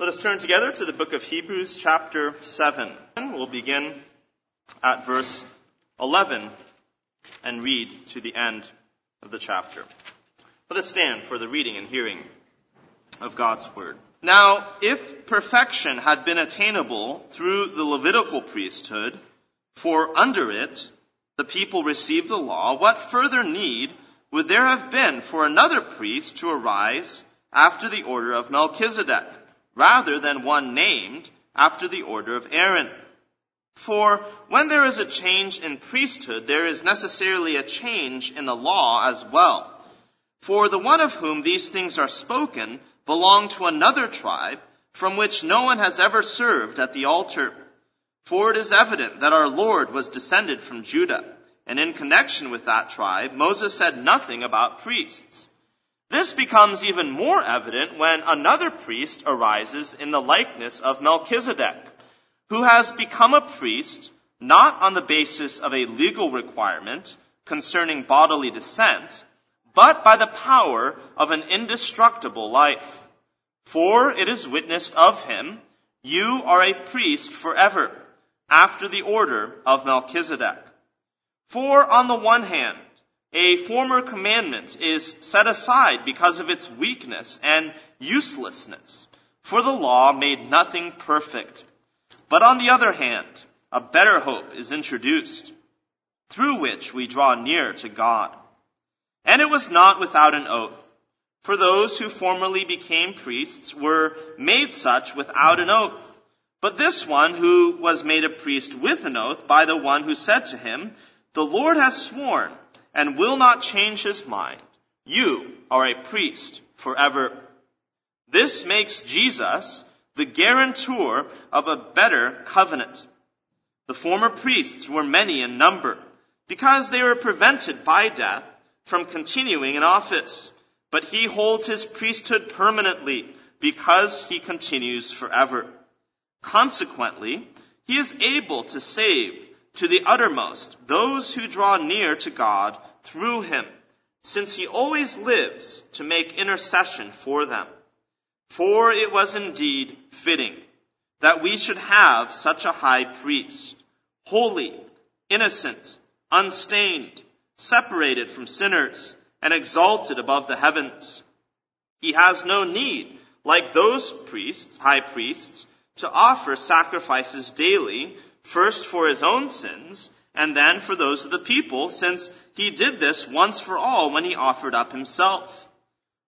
Let us turn together to the book of Hebrews, chapter 7. We'll begin at verse 11 and read to the end of the chapter. Let us stand for the reading and hearing of God's word. Now, if perfection had been attainable through the Levitical priesthood, for under it the people received the law, what further need would there have been for another priest to arise after the order of Melchizedek? Rather than one named after the order of Aaron. For when there is a change in priesthood, there is necessarily a change in the law as well. For the one of whom these things are spoken belonged to another tribe from which no one has ever served at the altar. For it is evident that our Lord was descended from Judah, and in connection with that tribe, Moses said nothing about priests. This becomes even more evident when another priest arises in the likeness of Melchizedek, who has become a priest not on the basis of a legal requirement concerning bodily descent, but by the power of an indestructible life. For it is witnessed of him, you are a priest forever, after the order of Melchizedek. For on the one hand, a former commandment is set aside because of its weakness and uselessness, for the law made nothing perfect. But on the other hand, a better hope is introduced, through which we draw near to God. And it was not without an oath, for those who formerly became priests were made such without an oath. But this one who was made a priest with an oath by the one who said to him, The Lord has sworn, and will not change his mind. You are a priest forever. This makes Jesus the guarantor of a better covenant. The former priests were many in number because they were prevented by death from continuing in office. But he holds his priesthood permanently because he continues forever. Consequently, he is able to save to the uttermost those who draw near to God through him, since he always lives to make intercession for them. For it was indeed fitting that we should have such a high priest, holy, innocent, unstained, separated from sinners, and exalted above the heavens. He has no need, like those priests, high priests, to offer sacrifices daily first for his own sins, and then for those of the people, since he did this once for all when he offered up himself.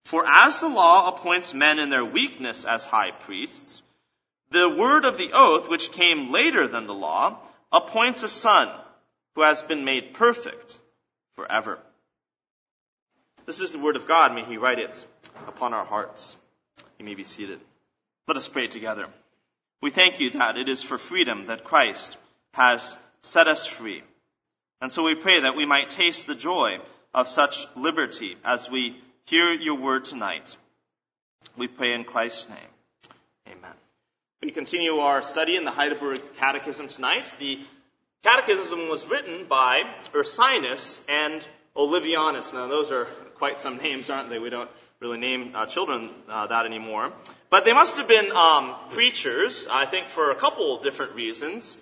For as the law appoints men in their weakness as high priests, the word of the oath, which came later than the law, appoints a son who has been made perfect forever. This is the word of God. May he write it upon our hearts. You may be seated. Let us pray together. We thank you that it is for freedom that Christ has set us free. And so we pray that we might taste the joy of such liberty as we hear your word tonight. We pray in Christ's name. Amen. We continue our study in the Heidelberg Catechism tonight. The Catechism was written by Ursinus and Olevianus. Now, those are quite some names, aren't they? We don't really name uh, children uh, that anymore. But they must have been um, preachers, I think, for a couple different reasons.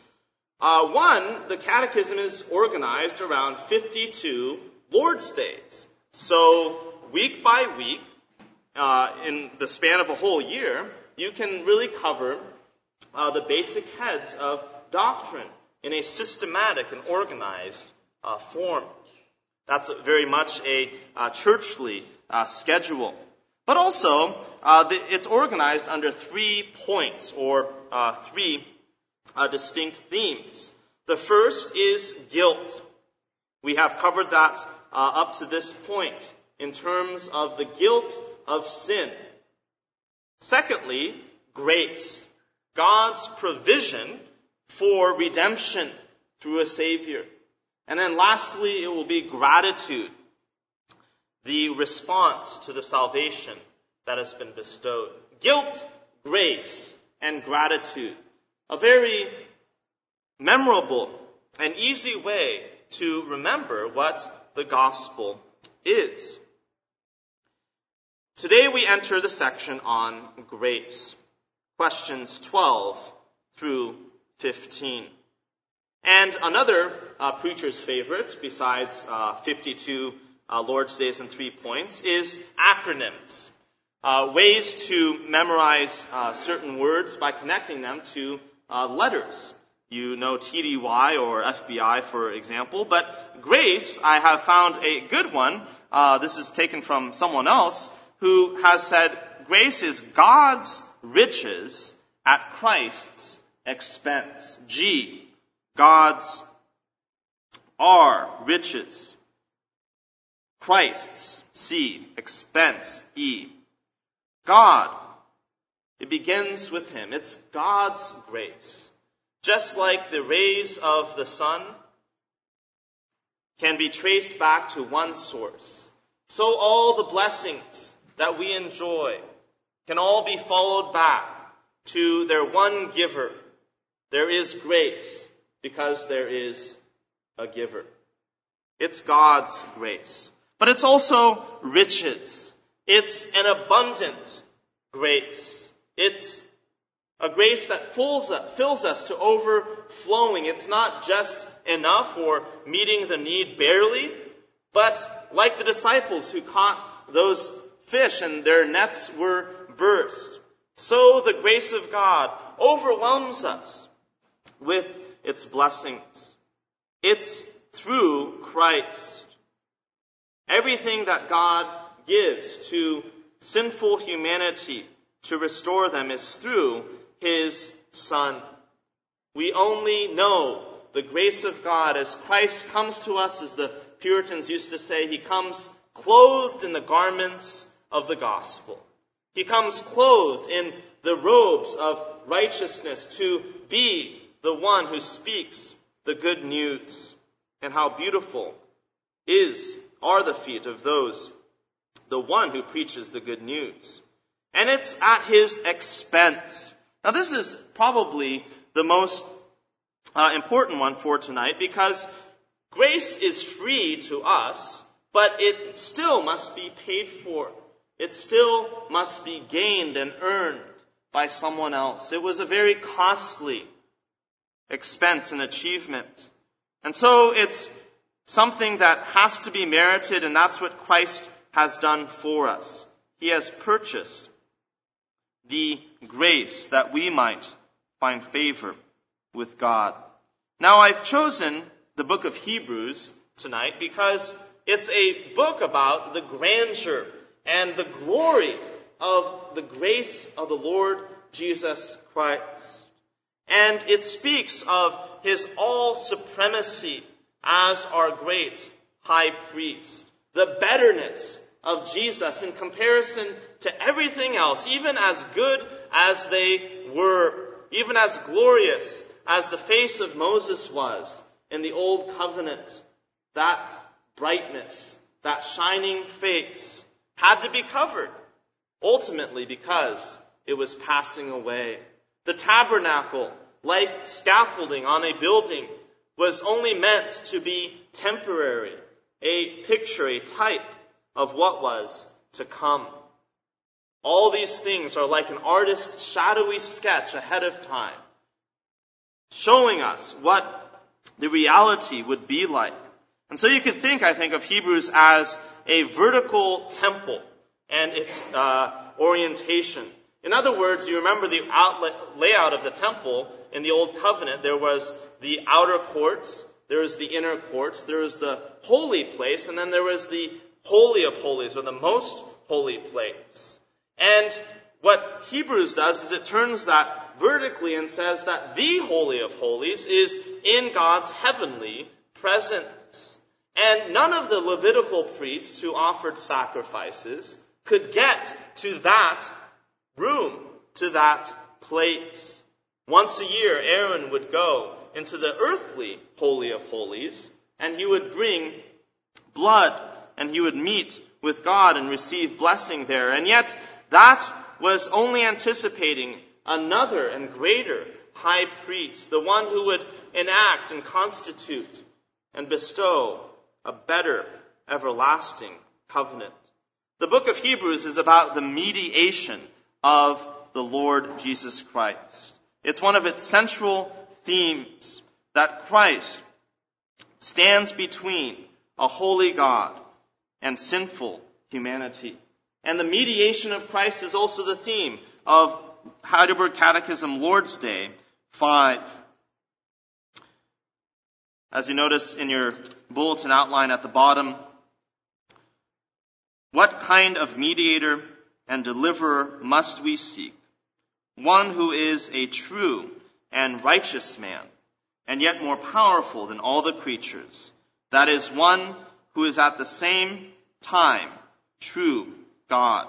Uh, one, the catechism is organized around 52 Lord's days. So, week by week, uh, in the span of a whole year, you can really cover uh, the basic heads of doctrine in a systematic and organized uh, form. That's very much a uh, churchly uh, schedule. But also, uh, the, it's organized under three points or uh, three uh, distinct themes. The first is guilt. We have covered that uh, up to this point in terms of the guilt of sin. Secondly, grace. God's provision for redemption through a Savior. And then lastly, it will be gratitude the response to the salvation that has been bestowed. Guilt, grace, and gratitude. A very memorable and easy way to remember what the gospel is. Today we enter the section on grace. questions 12 through 15. And another uh, preacher's favorite, besides uh, 52 uh, Lord's Days and three points, is acronyms. Uh, ways to memorize uh, certain words by connecting them to uh, letters. You know TDY or FBI, for example, but grace, I have found a good one. this is taken from someone else who has said grace is God's riches at Christ's expense. G, God's R, riches. Christ's, C, expense, E. God, it begins with Him. It's God's grace. Just like the rays of the sun can be traced back to one source, so all the blessings that we enjoy can all be followed back to their one giver. There is grace because there is a giver. It's God's grace. But it's also riches. It's an abundant grace. It's a grace that fills us, fills us to overflowing. It's not just enough or meeting the need barely, but like the disciples who caught those fish and their nets were burst, so the grace of God overwhelms us with its blessings. It's through Christ. Everything that God gives to sinful humanity to restore them is through His Son. We only know the grace of God as Christ comes to us, as the Puritans used to say, He comes clothed in the garments of the gospel. He comes clothed in the robes of righteousness to be the one who speaks the good news. And how beautiful is, are the feet of those, the one who preaches the good news. And it's at his expense. Now this is probably the most uh, important one for tonight because grace is free to us, but it still must be paid for. It still must be gained and earned by someone else. It was a very costly expense and achievement. And so it's something that has to be merited, and that's what Christ has done for us. He has purchased the grace that we might find favor with God. Now I've chosen the book of Hebrews tonight because it's a book about the grandeur and the glory of the grace of the Lord Jesus Christ. And it speaks of his all supremacy as our great high priest. The betterness of Jesus in comparison to everything else, even as good as they were, even as glorious as the face of Moses was in the old covenant. That brightness, that shining face had to be covered, ultimately because it was passing away. The tabernacle, like scaffolding on a building, was only meant to be temporary, a picture, a type of what was to come. All these things are like an artist's shadowy sketch ahead of time, showing us what the reality would be like. And so you could think, I think, of Hebrews as a vertical temple and its uh, orientation. In other words, you remember the outlet, layout of the temple in the Old Covenant. There was the outer courts, there was the inner courts, there was the holy place, and then there was the holy of holies, or the most holy place. And what Hebrews does is it turns that vertically and says that the holy of holies is in God's heavenly presence. And none of the Levitical priests who offered sacrifices could get to that room, to that place. Once a year, Aaron would go into the earthly Holy of Holies, and he would bring blood, and he would meet with God and receive blessing there. And yet, that was only anticipating another and greater high priest, the one who would enact and constitute and bestow a better everlasting covenant. The book of Hebrews is about the mediation of the Lord Jesus Christ. It's one of its central themes that Christ stands between a holy God and sinful humanity. And the mediation of Christ is also the theme of Heidelberg Catechism Lord's Day 5. As you notice in your bulletin outline at the bottom, what kind of mediator and deliverer must we seek? One who is a true and righteous man, and yet more powerful than all the creatures. That is one who is at the same time true God.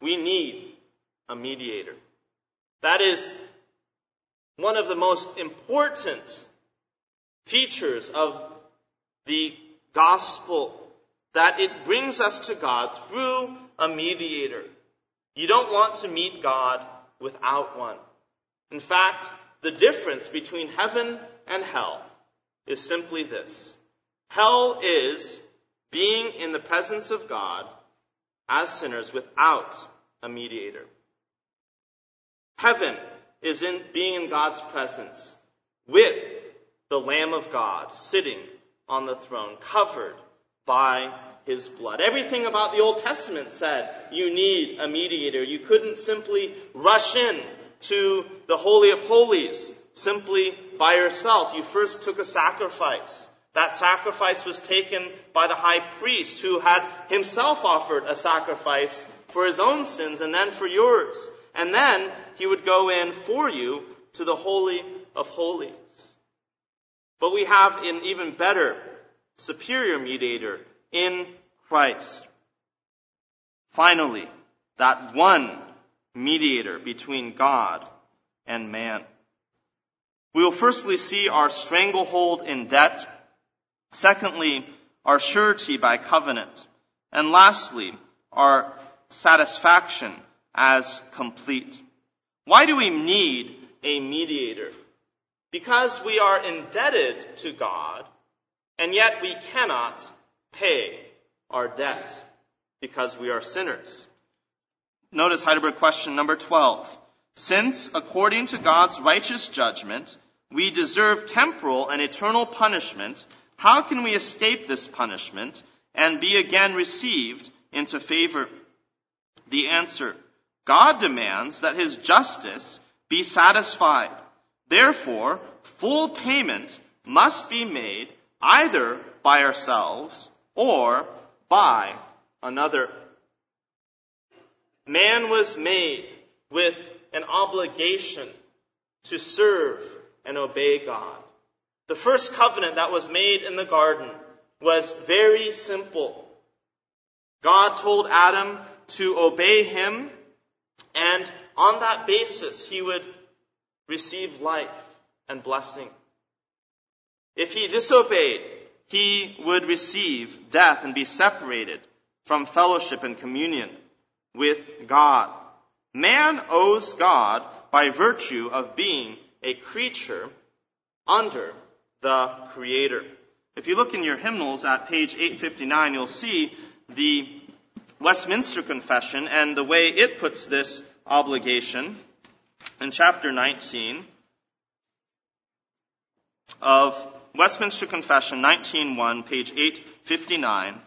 We need a mediator. That is one of the most important features of the gospel that it brings us to God through a mediator. You don't want to meet God without one. In fact, the difference between heaven and hell is simply this. Hell is being in the presence of God as sinners without a mediator. Heaven is in being in God's presence with the Lamb of God sitting on the throne, covered by his blood. Everything about the Old Testament said you need a mediator. You couldn't simply rush in to the Holy of Holies simply by yourself. You first took a sacrifice. That sacrifice was taken by the high priest who had himself offered a sacrifice for his own sins and then for yours. And then he would go in for you to the Holy of Holies. But we have an even better, superior mediator in Christ. Finally, that one mediator between God and man. We will firstly see our stranglehold in debt. Secondly, our surety by covenant. And lastly, our satisfaction as complete. Why do we need a mediator? Because we are indebted to God, and yet we cannot pay our debt because we are sinners. Notice Heidelberg question number 12. Since, according to God's righteous judgment, we deserve temporal and eternal punishment, how can we escape this punishment and be again received into favor? The answer, God demands that his justice be satisfied. Therefore, full payment must be made either by ourselves or by another. Man was made with an obligation to serve and obey God. The first covenant that was made in the garden was very simple. God told Adam to obey him, and on that basis, he would receive life and blessing. If he disobeyed, he would receive death and be separated from fellowship and communion with God. Man owes God by virtue of being a creature under the Creator. If you look in your hymnals at page 859, you'll see the Westminster Confession and the way it puts this obligation in chapter 19 of Westminster Confession 19.1, page 859.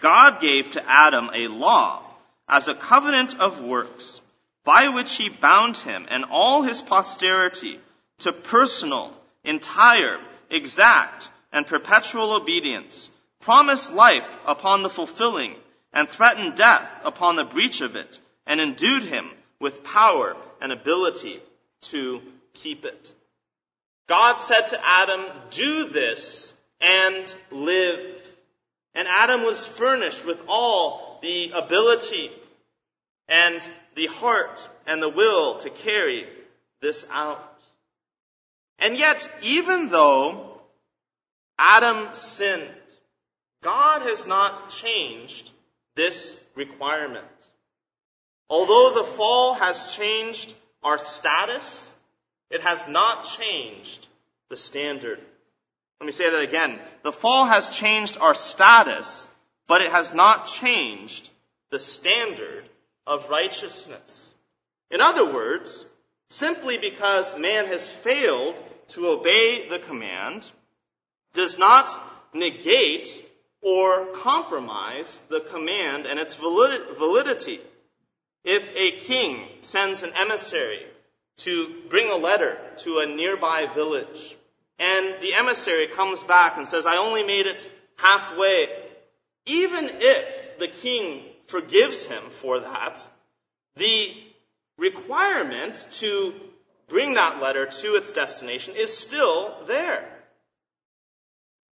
God gave to Adam a law as a covenant of works by which he bound him and all his posterity to personal, entire, exact, and perpetual obedience, promised life upon the fulfilling, and threatened death upon the breach of it, and endued him with power and ability to keep it. God said to Adam, do this and live. And Adam was furnished with all the ability and the heart and the will to carry this out. And yet, even though Adam sinned, God has not changed this requirement. Although the fall has changed our status, it has not changed the standard. Let me say that again. The fall has changed our status, but it has not changed the standard of righteousness. In other words, simply because man has failed to obey the command does not negate or compromise the command and its validity. If a king sends an emissary to bring a letter to a nearby village, and the emissary comes back and says, I only made it halfway, even if the king forgives him for that, the requirement to bring that letter to its destination is still there.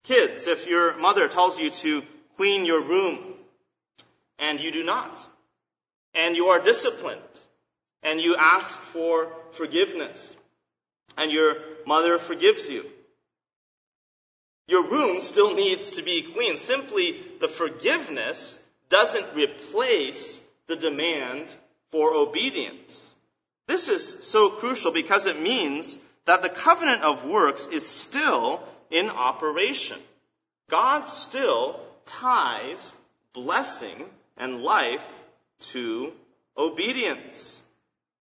Kids, if your mother tells you to clean your room and you do not, and you are disciplined, and you ask for forgiveness, and your mother forgives you, your room still needs to be clean. Simply the forgiveness doesn't replace the demand for obedience. This is so crucial because it means that the covenant of works is still in operation. God still ties blessing and life to obedience.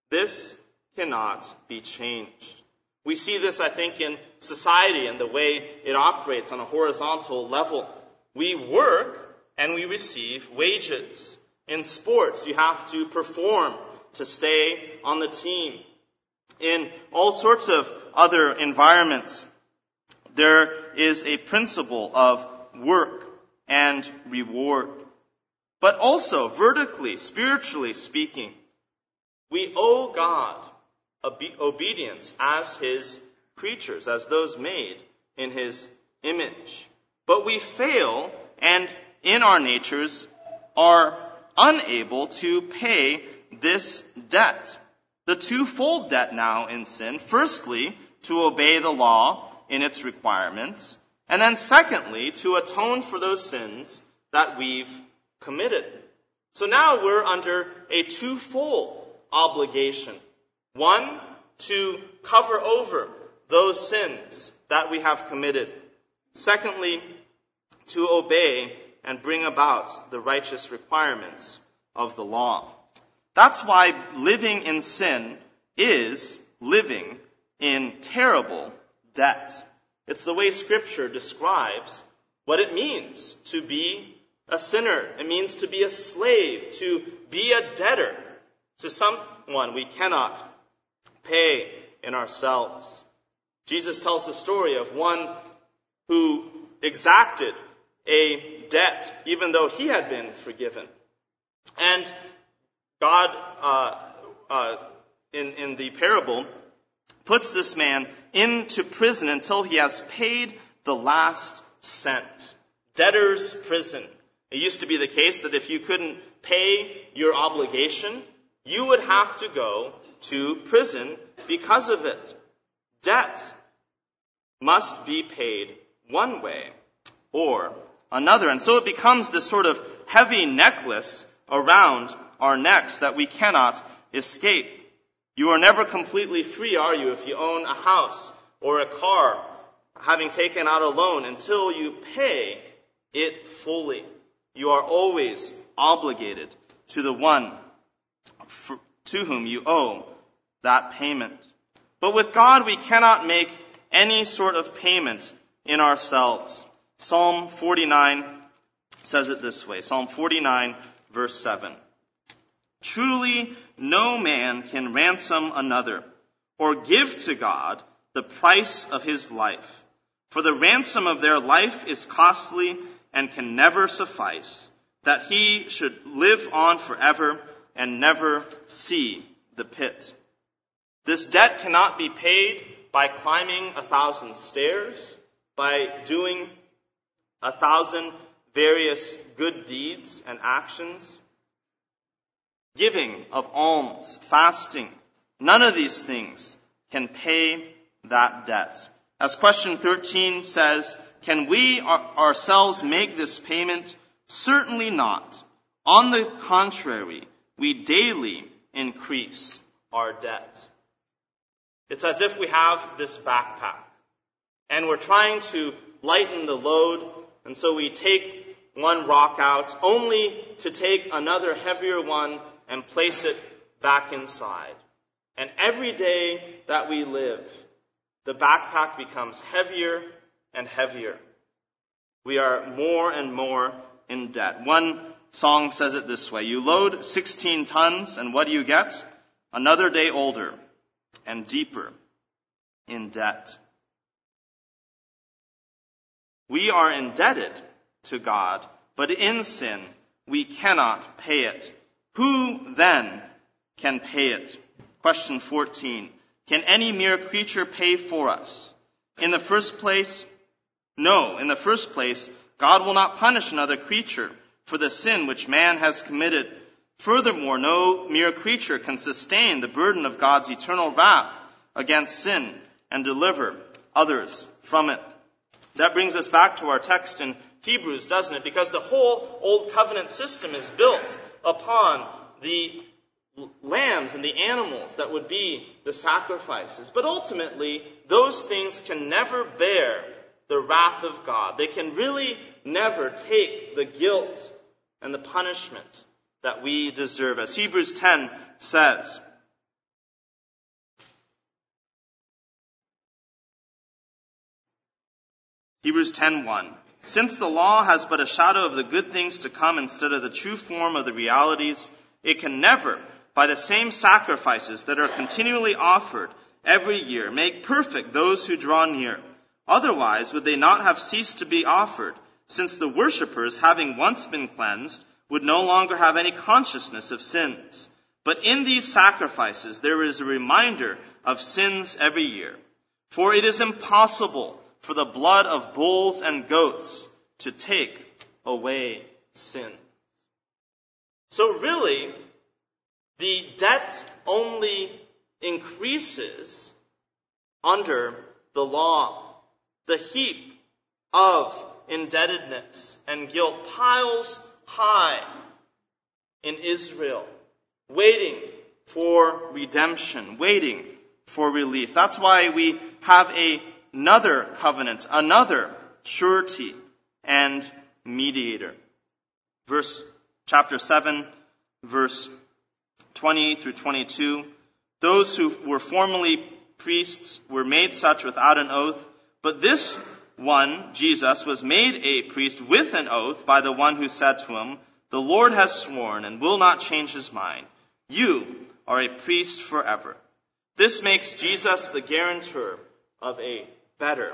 This cannot be changed. We see this, I think, in society and the way it operates on a horizontal level. We work and we receive wages. In sports, you have to perform to stay on the team. In all sorts of other environments, there is a principle of work and reward. But also, vertically, spiritually speaking, we owe God obedience as His creatures, as those made in His image. But we fail and in our natures are unable to pay this debt. The twofold debt now in sin. Firstly, to obey the law in its requirements. And then secondly, to atone for those sins that we've committed. So now we're under a twofold obligation. One, to cover over those sins that we have committed. Secondly, to obey and bring about the righteous requirements of the law. That's why living in sin is living in terrible debt. It's the way scripture describes what it means to be a sinner. It means to be a slave, to be a debtor to someone we cannot pay in ourselves. Jesus tells the story of one who exacted a debt even though he had been forgiven. And God, uh, uh, in, in the parable, puts this man into prison until he has paid the last cent. Debtor's prison. It used to be the case that if you couldn't pay your obligation, you would have to go to prison because of it. Debt must be paid one way or another. And so it becomes this sort of heavy necklace around our necks that we cannot escape. You are never completely free, are you, if you own a house or a car, having taken out a loan until you pay it fully. You are always obligated to the one for, to whom you owe that payment. But with God, we cannot make any sort of payment in ourselves. Psalm 49 says it this way. Psalm 49 verse 7. Truly no man can ransom another or give to God the price of his life. For the ransom of their life is costly and can never suffice, that he should live on forever and never see the pit. This debt cannot be paid by climbing a thousand stairs, by doing a thousand various good deeds and actions, giving of alms, fasting. None of these things can pay that debt. As question 13 says, can we ourselves make this payment? Certainly not. On the contrary, we daily increase our debt. It's as if we have this backpack and we're trying to lighten the load, and so we take one rock out, only to take another heavier one and place it back inside. And every day that we live, the backpack becomes heavier and heavier. We are more and more in debt. One song says it this way. You load 16 tons and what do you get? Another day older and deeper in debt. We are indebted to God, but in sin we cannot pay it. Who then can pay it? Question 14. Can any mere creature pay for us? In the first place, no. In the first place, God will not punish another creature for the sin which man has committed. Furthermore, no mere creature can sustain the burden of God's eternal wrath against sin and deliver others from it. That brings us back to our text in Hebrews, doesn't it? Because the whole Old Covenant system is built upon the lambs and the animals that would be the sacrifices. But ultimately, those things can never bear the wrath of God. They can really never take the guilt and the punishment that we deserve. As Hebrews 10 says, Hebrews 10:1 Since the law has but a shadow of the good things to come instead of the true form of the realities, it can never, by the same sacrifices that are continually offered every year, make perfect those who draw near. Otherwise, would they not have ceased to be offered, since the worshippers, having once been cleansed, would no longer have any consciousness of sins. But in these sacrifices, there is a reminder of sins every year. For it is impossible for the blood of bulls and goats to take away sin. So really, the debt only increases under the law the heap of indebtedness and guilt piles high in Israel, waiting for redemption, waiting for relief. That's why we have a, another covenant, another surety and mediator. Verse chapter 7, verse 20 through 22. Those who were formerly priests were made such without an oath but this one, Jesus, was made a priest with an oath by the one who said to him, The Lord has sworn and will not change his mind. You are a priest forever. This makes Jesus the guarantor of a better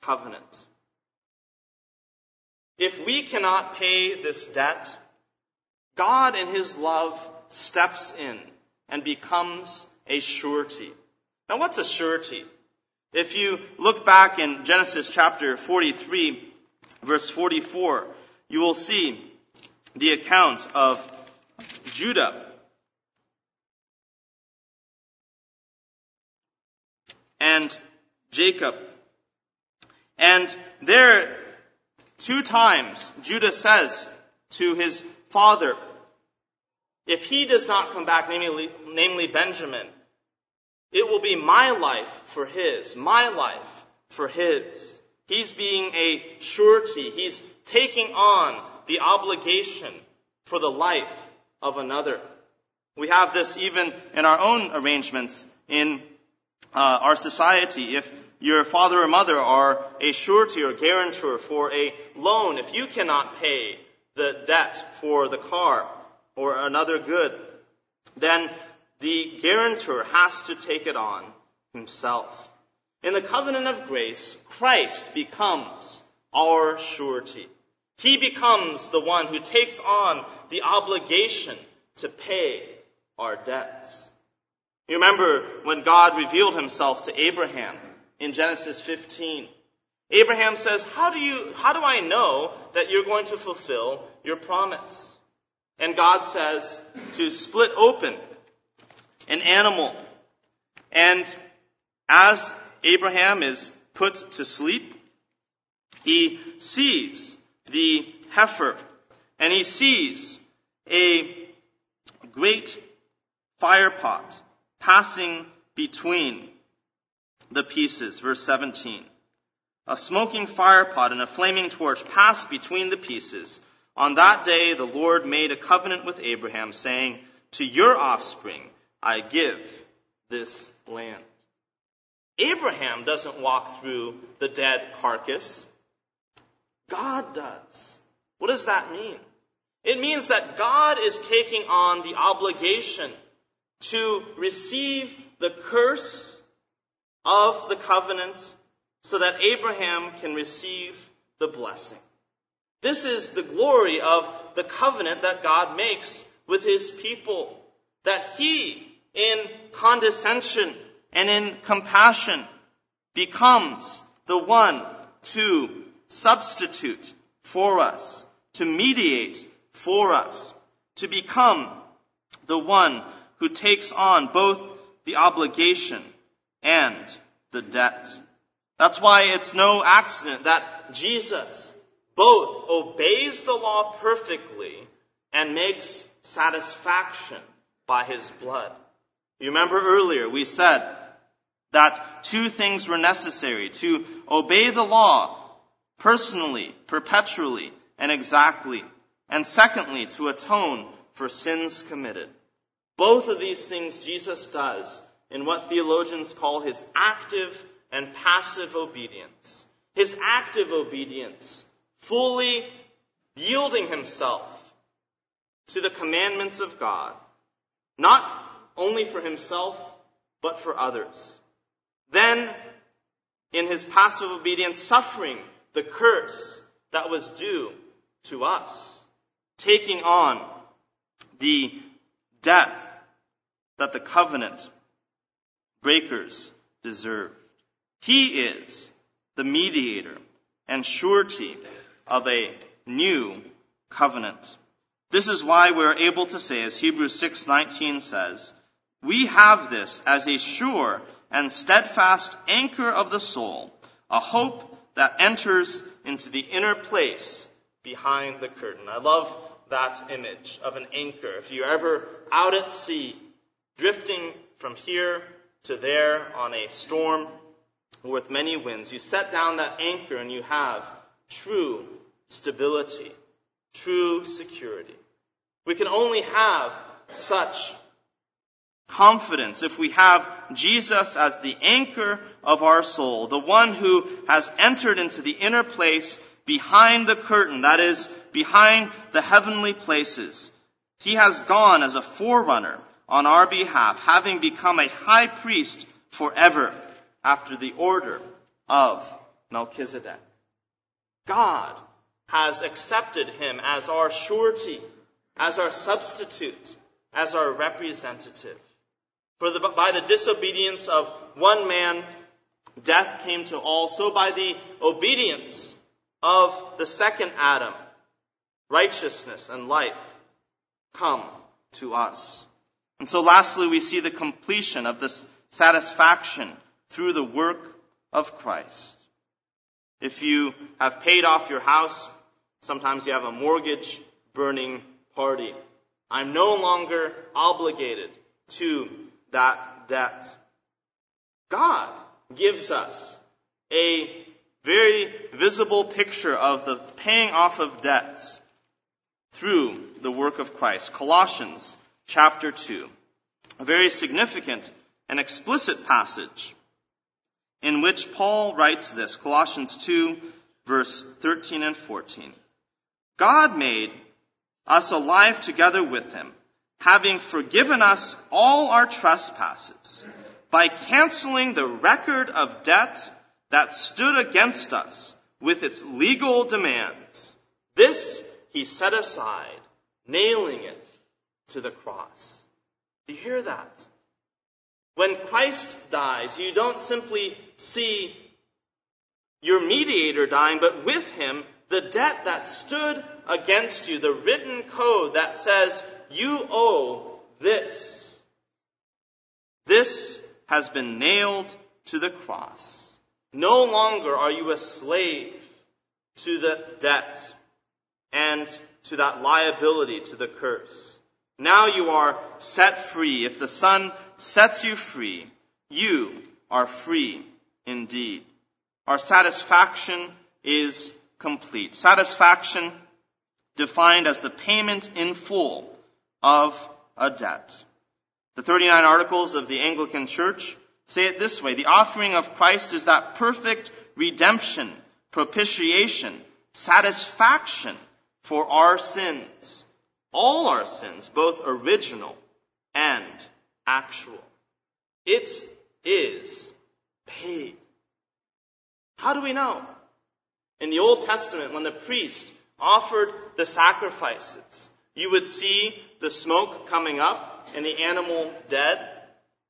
covenant. If we cannot pay this debt, God in his love steps in and becomes a surety. Now what's a surety? If you look back in Genesis chapter 43, verse 44, you will see the account of Judah. And Jacob. And there, two times, Judah says to his father, if he does not come back, namely, namely Benjamin, it will be my life for his, my life for his. He's being a surety. He's taking on the obligation for the life of another. We have this even in our own arrangements in uh, our society. If your father or mother are a surety or guarantor for a loan, if you cannot pay the debt for the car or another good, then the guarantor has to take it on himself. In the covenant of grace, Christ becomes our surety. He becomes the one who takes on the obligation to pay our debts. You remember when God revealed himself to Abraham in Genesis 15. Abraham says, how do you, how do I know that you're going to fulfill your promise? And God says to split open an animal. And as Abraham is put to sleep, he sees the heifer and he sees a great fire pot passing between the pieces. Verse 17. a smoking firepot and a flaming torch passed between the pieces. On that day, the Lord made a covenant with Abraham, saying, To your offspring I give this land. Abraham doesn't walk through the dead carcass. God does. What does that mean? It means that God is taking on the obligation to receive the curse of the covenant so that Abraham can receive the blessing. This is the glory of the covenant that God makes with his people. That he, in condescension and in compassion, becomes the one to substitute for us, to mediate for us, to become the one who takes on both the obligation and the debt. That's why it's no accident that Jesus both obeys the law perfectly and makes satisfaction by his blood. You remember earlier we said that two things were necessary to obey the law personally, perpetually, and exactly. And secondly, to atone for sins committed. Both of these things Jesus does in what theologians call his active and passive obedience. His active obedience, fully yielding himself to the commandments of God, not only for himself, but for others. Then, in his passive obedience, suffering the curse that was due to us, taking on the death that the covenant breakers deserved. He is the mediator and surety of a new covenant. This is why we're able to say, as Hebrews 6:19 says, we have this as a sure and steadfast anchor of the soul, a hope that enters into the inner place behind the curtain. I love that image of an anchor. If you're ever out at sea, drifting from here to there on a storm, with many winds. You set down that anchor and you have true stability, true security. We can only have such confidence if we have Jesus as the anchor of our soul, the one who has entered into the inner place behind the curtain, that is, behind the heavenly places. He has gone as a forerunner on our behalf, having become a high priest forever after the order of Melchizedek. God has accepted him as our surety, as our substitute, as our representative. For the, by the disobedience of one man, death came to all. So by the obedience of the second Adam, righteousness and life come to us. And so lastly, we see the completion of this satisfaction through the work of Christ. If you have paid off your house, sometimes you have a mortgage burning party. I'm no longer obligated to that debt. God gives us a very visible picture of the paying off of debts through the work of Christ. Colossians chapter 2. A very significant and explicit passage in which Paul writes this, Colossians 2, verse 13 and 14. God made us alive together with him, having forgiven us all our trespasses, by canceling the record of debt that stood against us with its legal demands. This he set aside, nailing it to the cross. Do you hear that? When Christ dies, you don't simply see your mediator dying, but with him, the debt that stood against you, the written code that says, you owe this. This has been nailed to the cross. No longer are you a slave to the debt and to that liability, to the curse. Now you are set free. If the Son sets you free, you are free indeed. our satisfaction is complete. Satisfaction defined as the payment in full of a debt. The 39 articles of the Anglican Church say it this way. The offering of Christ is that perfect redemption, propitiation, satisfaction for our sins. All our sins, both original and actual. It is paid. How do we know? In the Old Testament, when the priest offered the sacrifices, you would see the smoke coming up and the animal dead,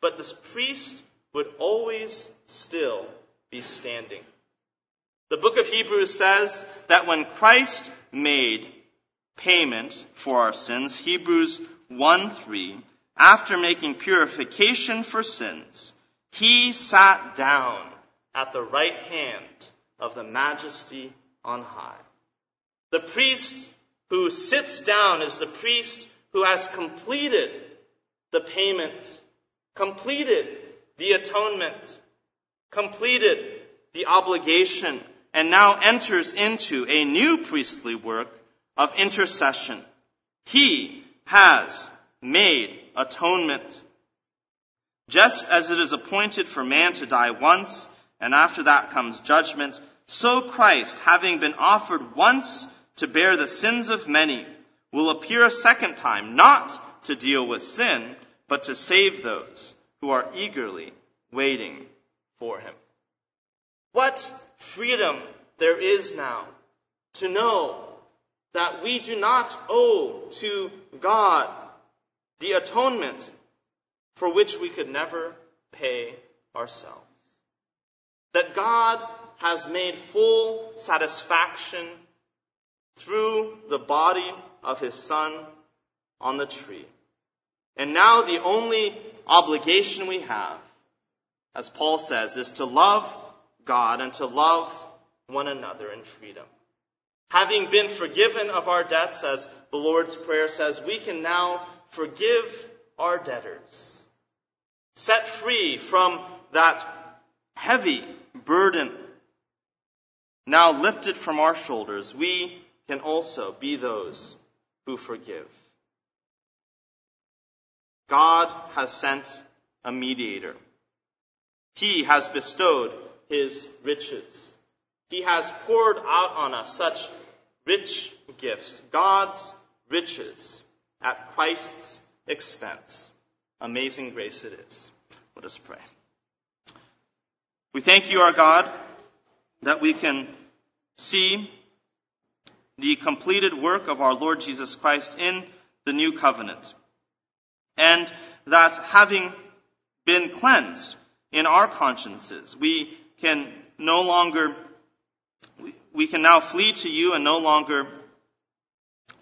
but the priest would always still be standing. The book of Hebrews says that when Christ made payment for our sins, Hebrews 1 3, after making purification for sins, he sat down at the right hand of the majesty on high. The priest who sits down is the priest who has completed the payment, completed the atonement, completed the obligation, and now enters into a new priestly work of intercession. He has made atonement. Just as it is appointed for man to die once, and after that comes judgment, so Christ, having been offered once to bear the sins of many, will appear a second time, not to deal with sin, but to save those who are eagerly waiting for him. What freedom there is now to know that we do not owe to God the atonement for which we could never pay ourselves. That God has made full satisfaction through the body of his son on the tree. And now the only obligation we have, as Paul says, is to love God and to love one another in freedom. Having been forgiven of our debts, as the Lord's Prayer says, we can now forgive our debtors. Set free from that heavy burden now lifted from our shoulders, we can also be those who forgive. God has sent a mediator. He has bestowed his riches. He has poured out on us such rich gifts, God's riches at Christ's expense. Amazing grace it is. Let us pray. We thank you, our God, that we can see the completed work of our Lord Jesus Christ in the new covenant. And that having been cleansed in our consciences, we can no longer, we can now flee to you and no longer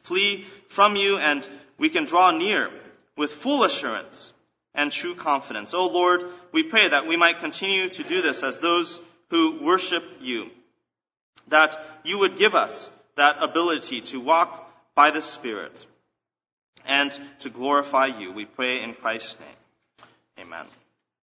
flee from you and we can draw near with full assurance and true confidence. O oh Lord, we pray that we might continue to do this as those who worship you. That you would give us that ability to walk by the Spirit and to glorify you. We pray in Christ's name. Amen.